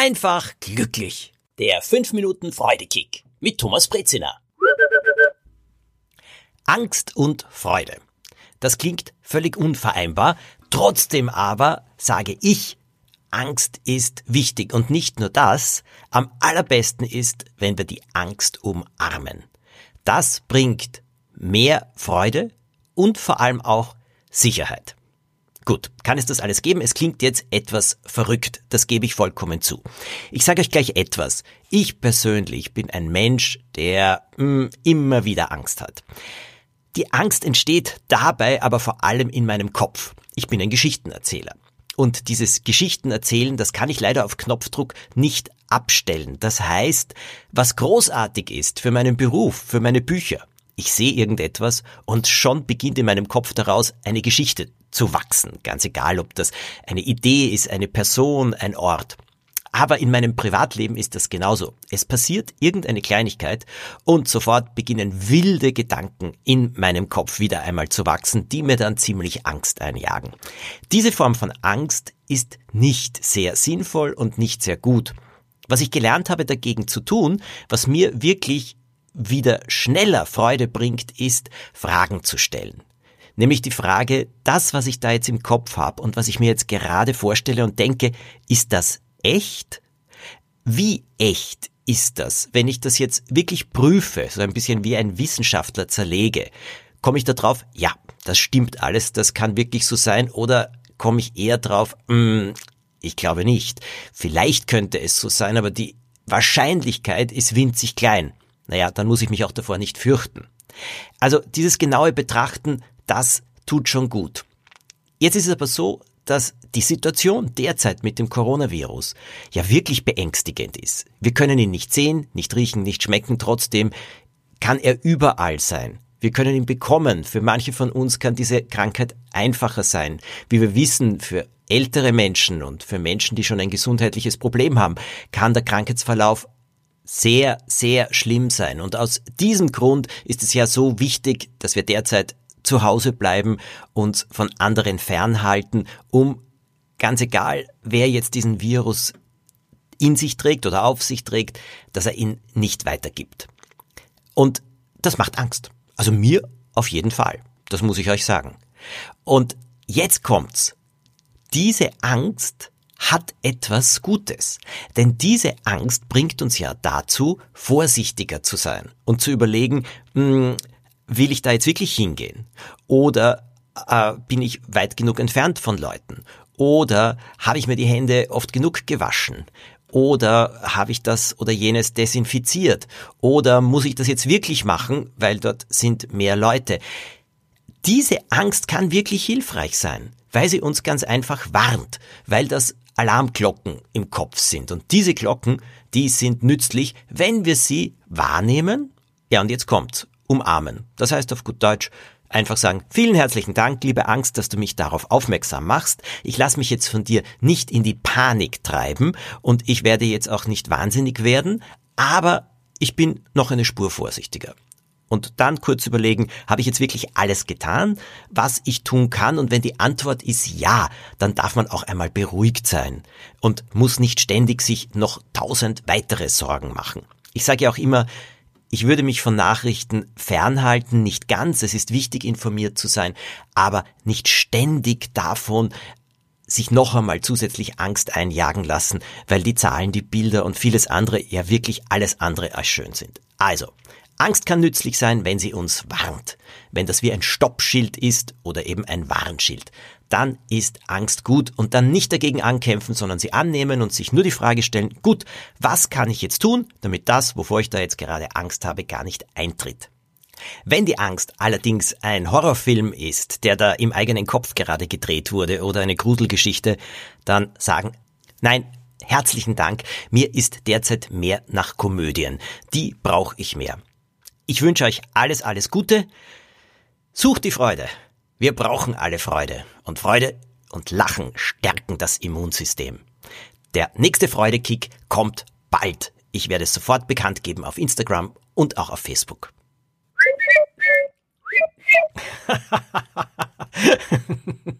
einfach glücklich. Der 5 Minuten Freudekick mit Thomas Brezina. Angst und Freude. Das klingt völlig unvereinbar. Trotzdem aber sage ich, Angst ist wichtig. Und nicht nur das, am allerbesten ist, wenn wir die Angst umarmen. Das bringt mehr Freude und vor allem auch Sicherheit. Gut, kann es das alles geben? Es klingt jetzt etwas verrückt, das gebe ich vollkommen zu. Ich sage euch gleich etwas. Ich persönlich bin ein Mensch, der mh, hm, immer wieder Angst hat. Die Angst entsteht dabei aber vor allem in meinem Kopf. Ich bin ein Geschichtenerzähler. Und dieses Geschichtenerzählen, das kann ich leider auf Knopfdruck nicht abstellen. Das heißt, was großartig ist für meinen Beruf, für meine Bücher, ich sehe irgendetwas und schon beginnt in meinem Kopf daraus eine Geschichte zu wachsen. Ganz egal, ob das eine Idee ist, eine Person, ein Ort. Aber in meinem Privatleben ist das genauso. Es passiert irgendeine Kleinigkeit und sofort beginnen wilde Gedanken in meinem Kopf wieder einmal zu wachsen, die mir dann ziemlich Angst einjagen. Diese Form von Angst ist nicht sehr sinnvoll und nicht sehr gut. Was ich gelernt habe dagegen zu tun, was mir wirklich wieder schneller Freude bringt, ist Fragen zu stellen. Nämlich die Frage, das, was ich da jetzt im Kopf habe und was ich mir jetzt gerade vorstelle und denke, ist das echt? Wie echt ist das, wenn ich das jetzt wirklich prüfe, so ein bisschen wie ein Wissenschaftler zerlege? Komme ich da drauf, ja, das stimmt alles, das kann wirklich so sein, oder komme ich eher drauf, mm, ich glaube nicht. Vielleicht könnte es so sein, aber die Wahrscheinlichkeit ist winzig klein. Naja, dann muss ich mich auch davor nicht fürchten. Also dieses genaue Betrachten, das tut schon gut. Jetzt ist es aber so, dass die Situation derzeit mit dem Coronavirus ja wirklich beängstigend ist. Wir können ihn nicht sehen, nicht riechen, nicht schmecken, trotzdem kann er überall sein. Wir können ihn bekommen. Für manche von uns kann diese Krankheit einfacher sein. Wie wir wissen, für ältere Menschen und für Menschen, die schon ein gesundheitliches Problem haben, kann der Krankheitsverlauf sehr, sehr schlimm sein. Und aus diesem Grund ist es ja so wichtig, dass wir derzeit zu Hause bleiben, uns von anderen fernhalten, um ganz egal, wer jetzt diesen Virus in sich trägt oder auf sich trägt, dass er ihn nicht weitergibt. Und das macht Angst. Also mir auf jeden Fall. Das muss ich euch sagen. Und jetzt kommt's. Diese Angst hat etwas Gutes. Denn diese Angst bringt uns ja dazu, vorsichtiger zu sein und zu überlegen, mh, hm, will ich da jetzt wirklich hingehen? Oder äh, bin ich weit genug entfernt von Leuten? Oder habe ich mir die Hände oft genug gewaschen? Oder habe ich das oder jenes desinfiziert? Oder muss ich das jetzt wirklich machen, weil dort sind mehr Leute? Diese Angst kann wirklich hilfreich sein, weil sie uns ganz einfach warnt, weil das Alarmglocken im Kopf sind. Und diese Glocken, die sind nützlich, wenn wir sie wahrnehmen. Ja, und jetzt kommt's umarmen. Das heißt auf gut Deutsch einfach sagen, vielen herzlichen Dank, liebe Angst, dass du mich darauf aufmerksam machst. Ich lasse mich jetzt von dir nicht in die Panik treiben und ich werde jetzt auch nicht wahnsinnig werden, aber ich bin noch eine Spur vorsichtiger. Und dann kurz überlegen, habe ich jetzt wirklich alles getan, was ich tun kann? Und wenn die Antwort ist ja, dann darf man auch einmal beruhigt sein und muss nicht ständig sich noch tausend weitere Sorgen machen. Ich sage ja auch immer, ich würde mich von Nachrichten fernhalten, nicht ganz, es ist wichtig informiert zu sein, aber nicht ständig davon sich noch einmal zusätzlich Angst einjagen lassen, weil die Zahlen, die Bilder und vieles andere ja wirklich alles andere als schön sind. Also, Angst kann nützlich sein, wenn sie uns warnt, wenn das wie ein Stoppschild ist oder eben ein Warnschild dann ist Angst gut und dann nicht dagegen ankämpfen, sondern sie annehmen und sich nur die Frage stellen, gut, was kann ich jetzt tun, damit das, wovor ich da jetzt gerade Angst habe, gar nicht eintritt. Wenn die Angst allerdings ein Horrorfilm ist, der da im eigenen Kopf gerade gedreht wurde oder eine Gruselgeschichte, dann sagen, nein, herzlichen Dank, mir ist derzeit mehr nach Komödien. Die brauche ich mehr. Ich wünsche euch alles, alles Gute. Sucht die Freude. Wir brauchen alle Freude. Und Freude und Lachen stärken das Immunsystem. Der nächste Freudekick kommt bald. Ich werde es sofort bekannt geben auf Instagram und auch auf Facebook.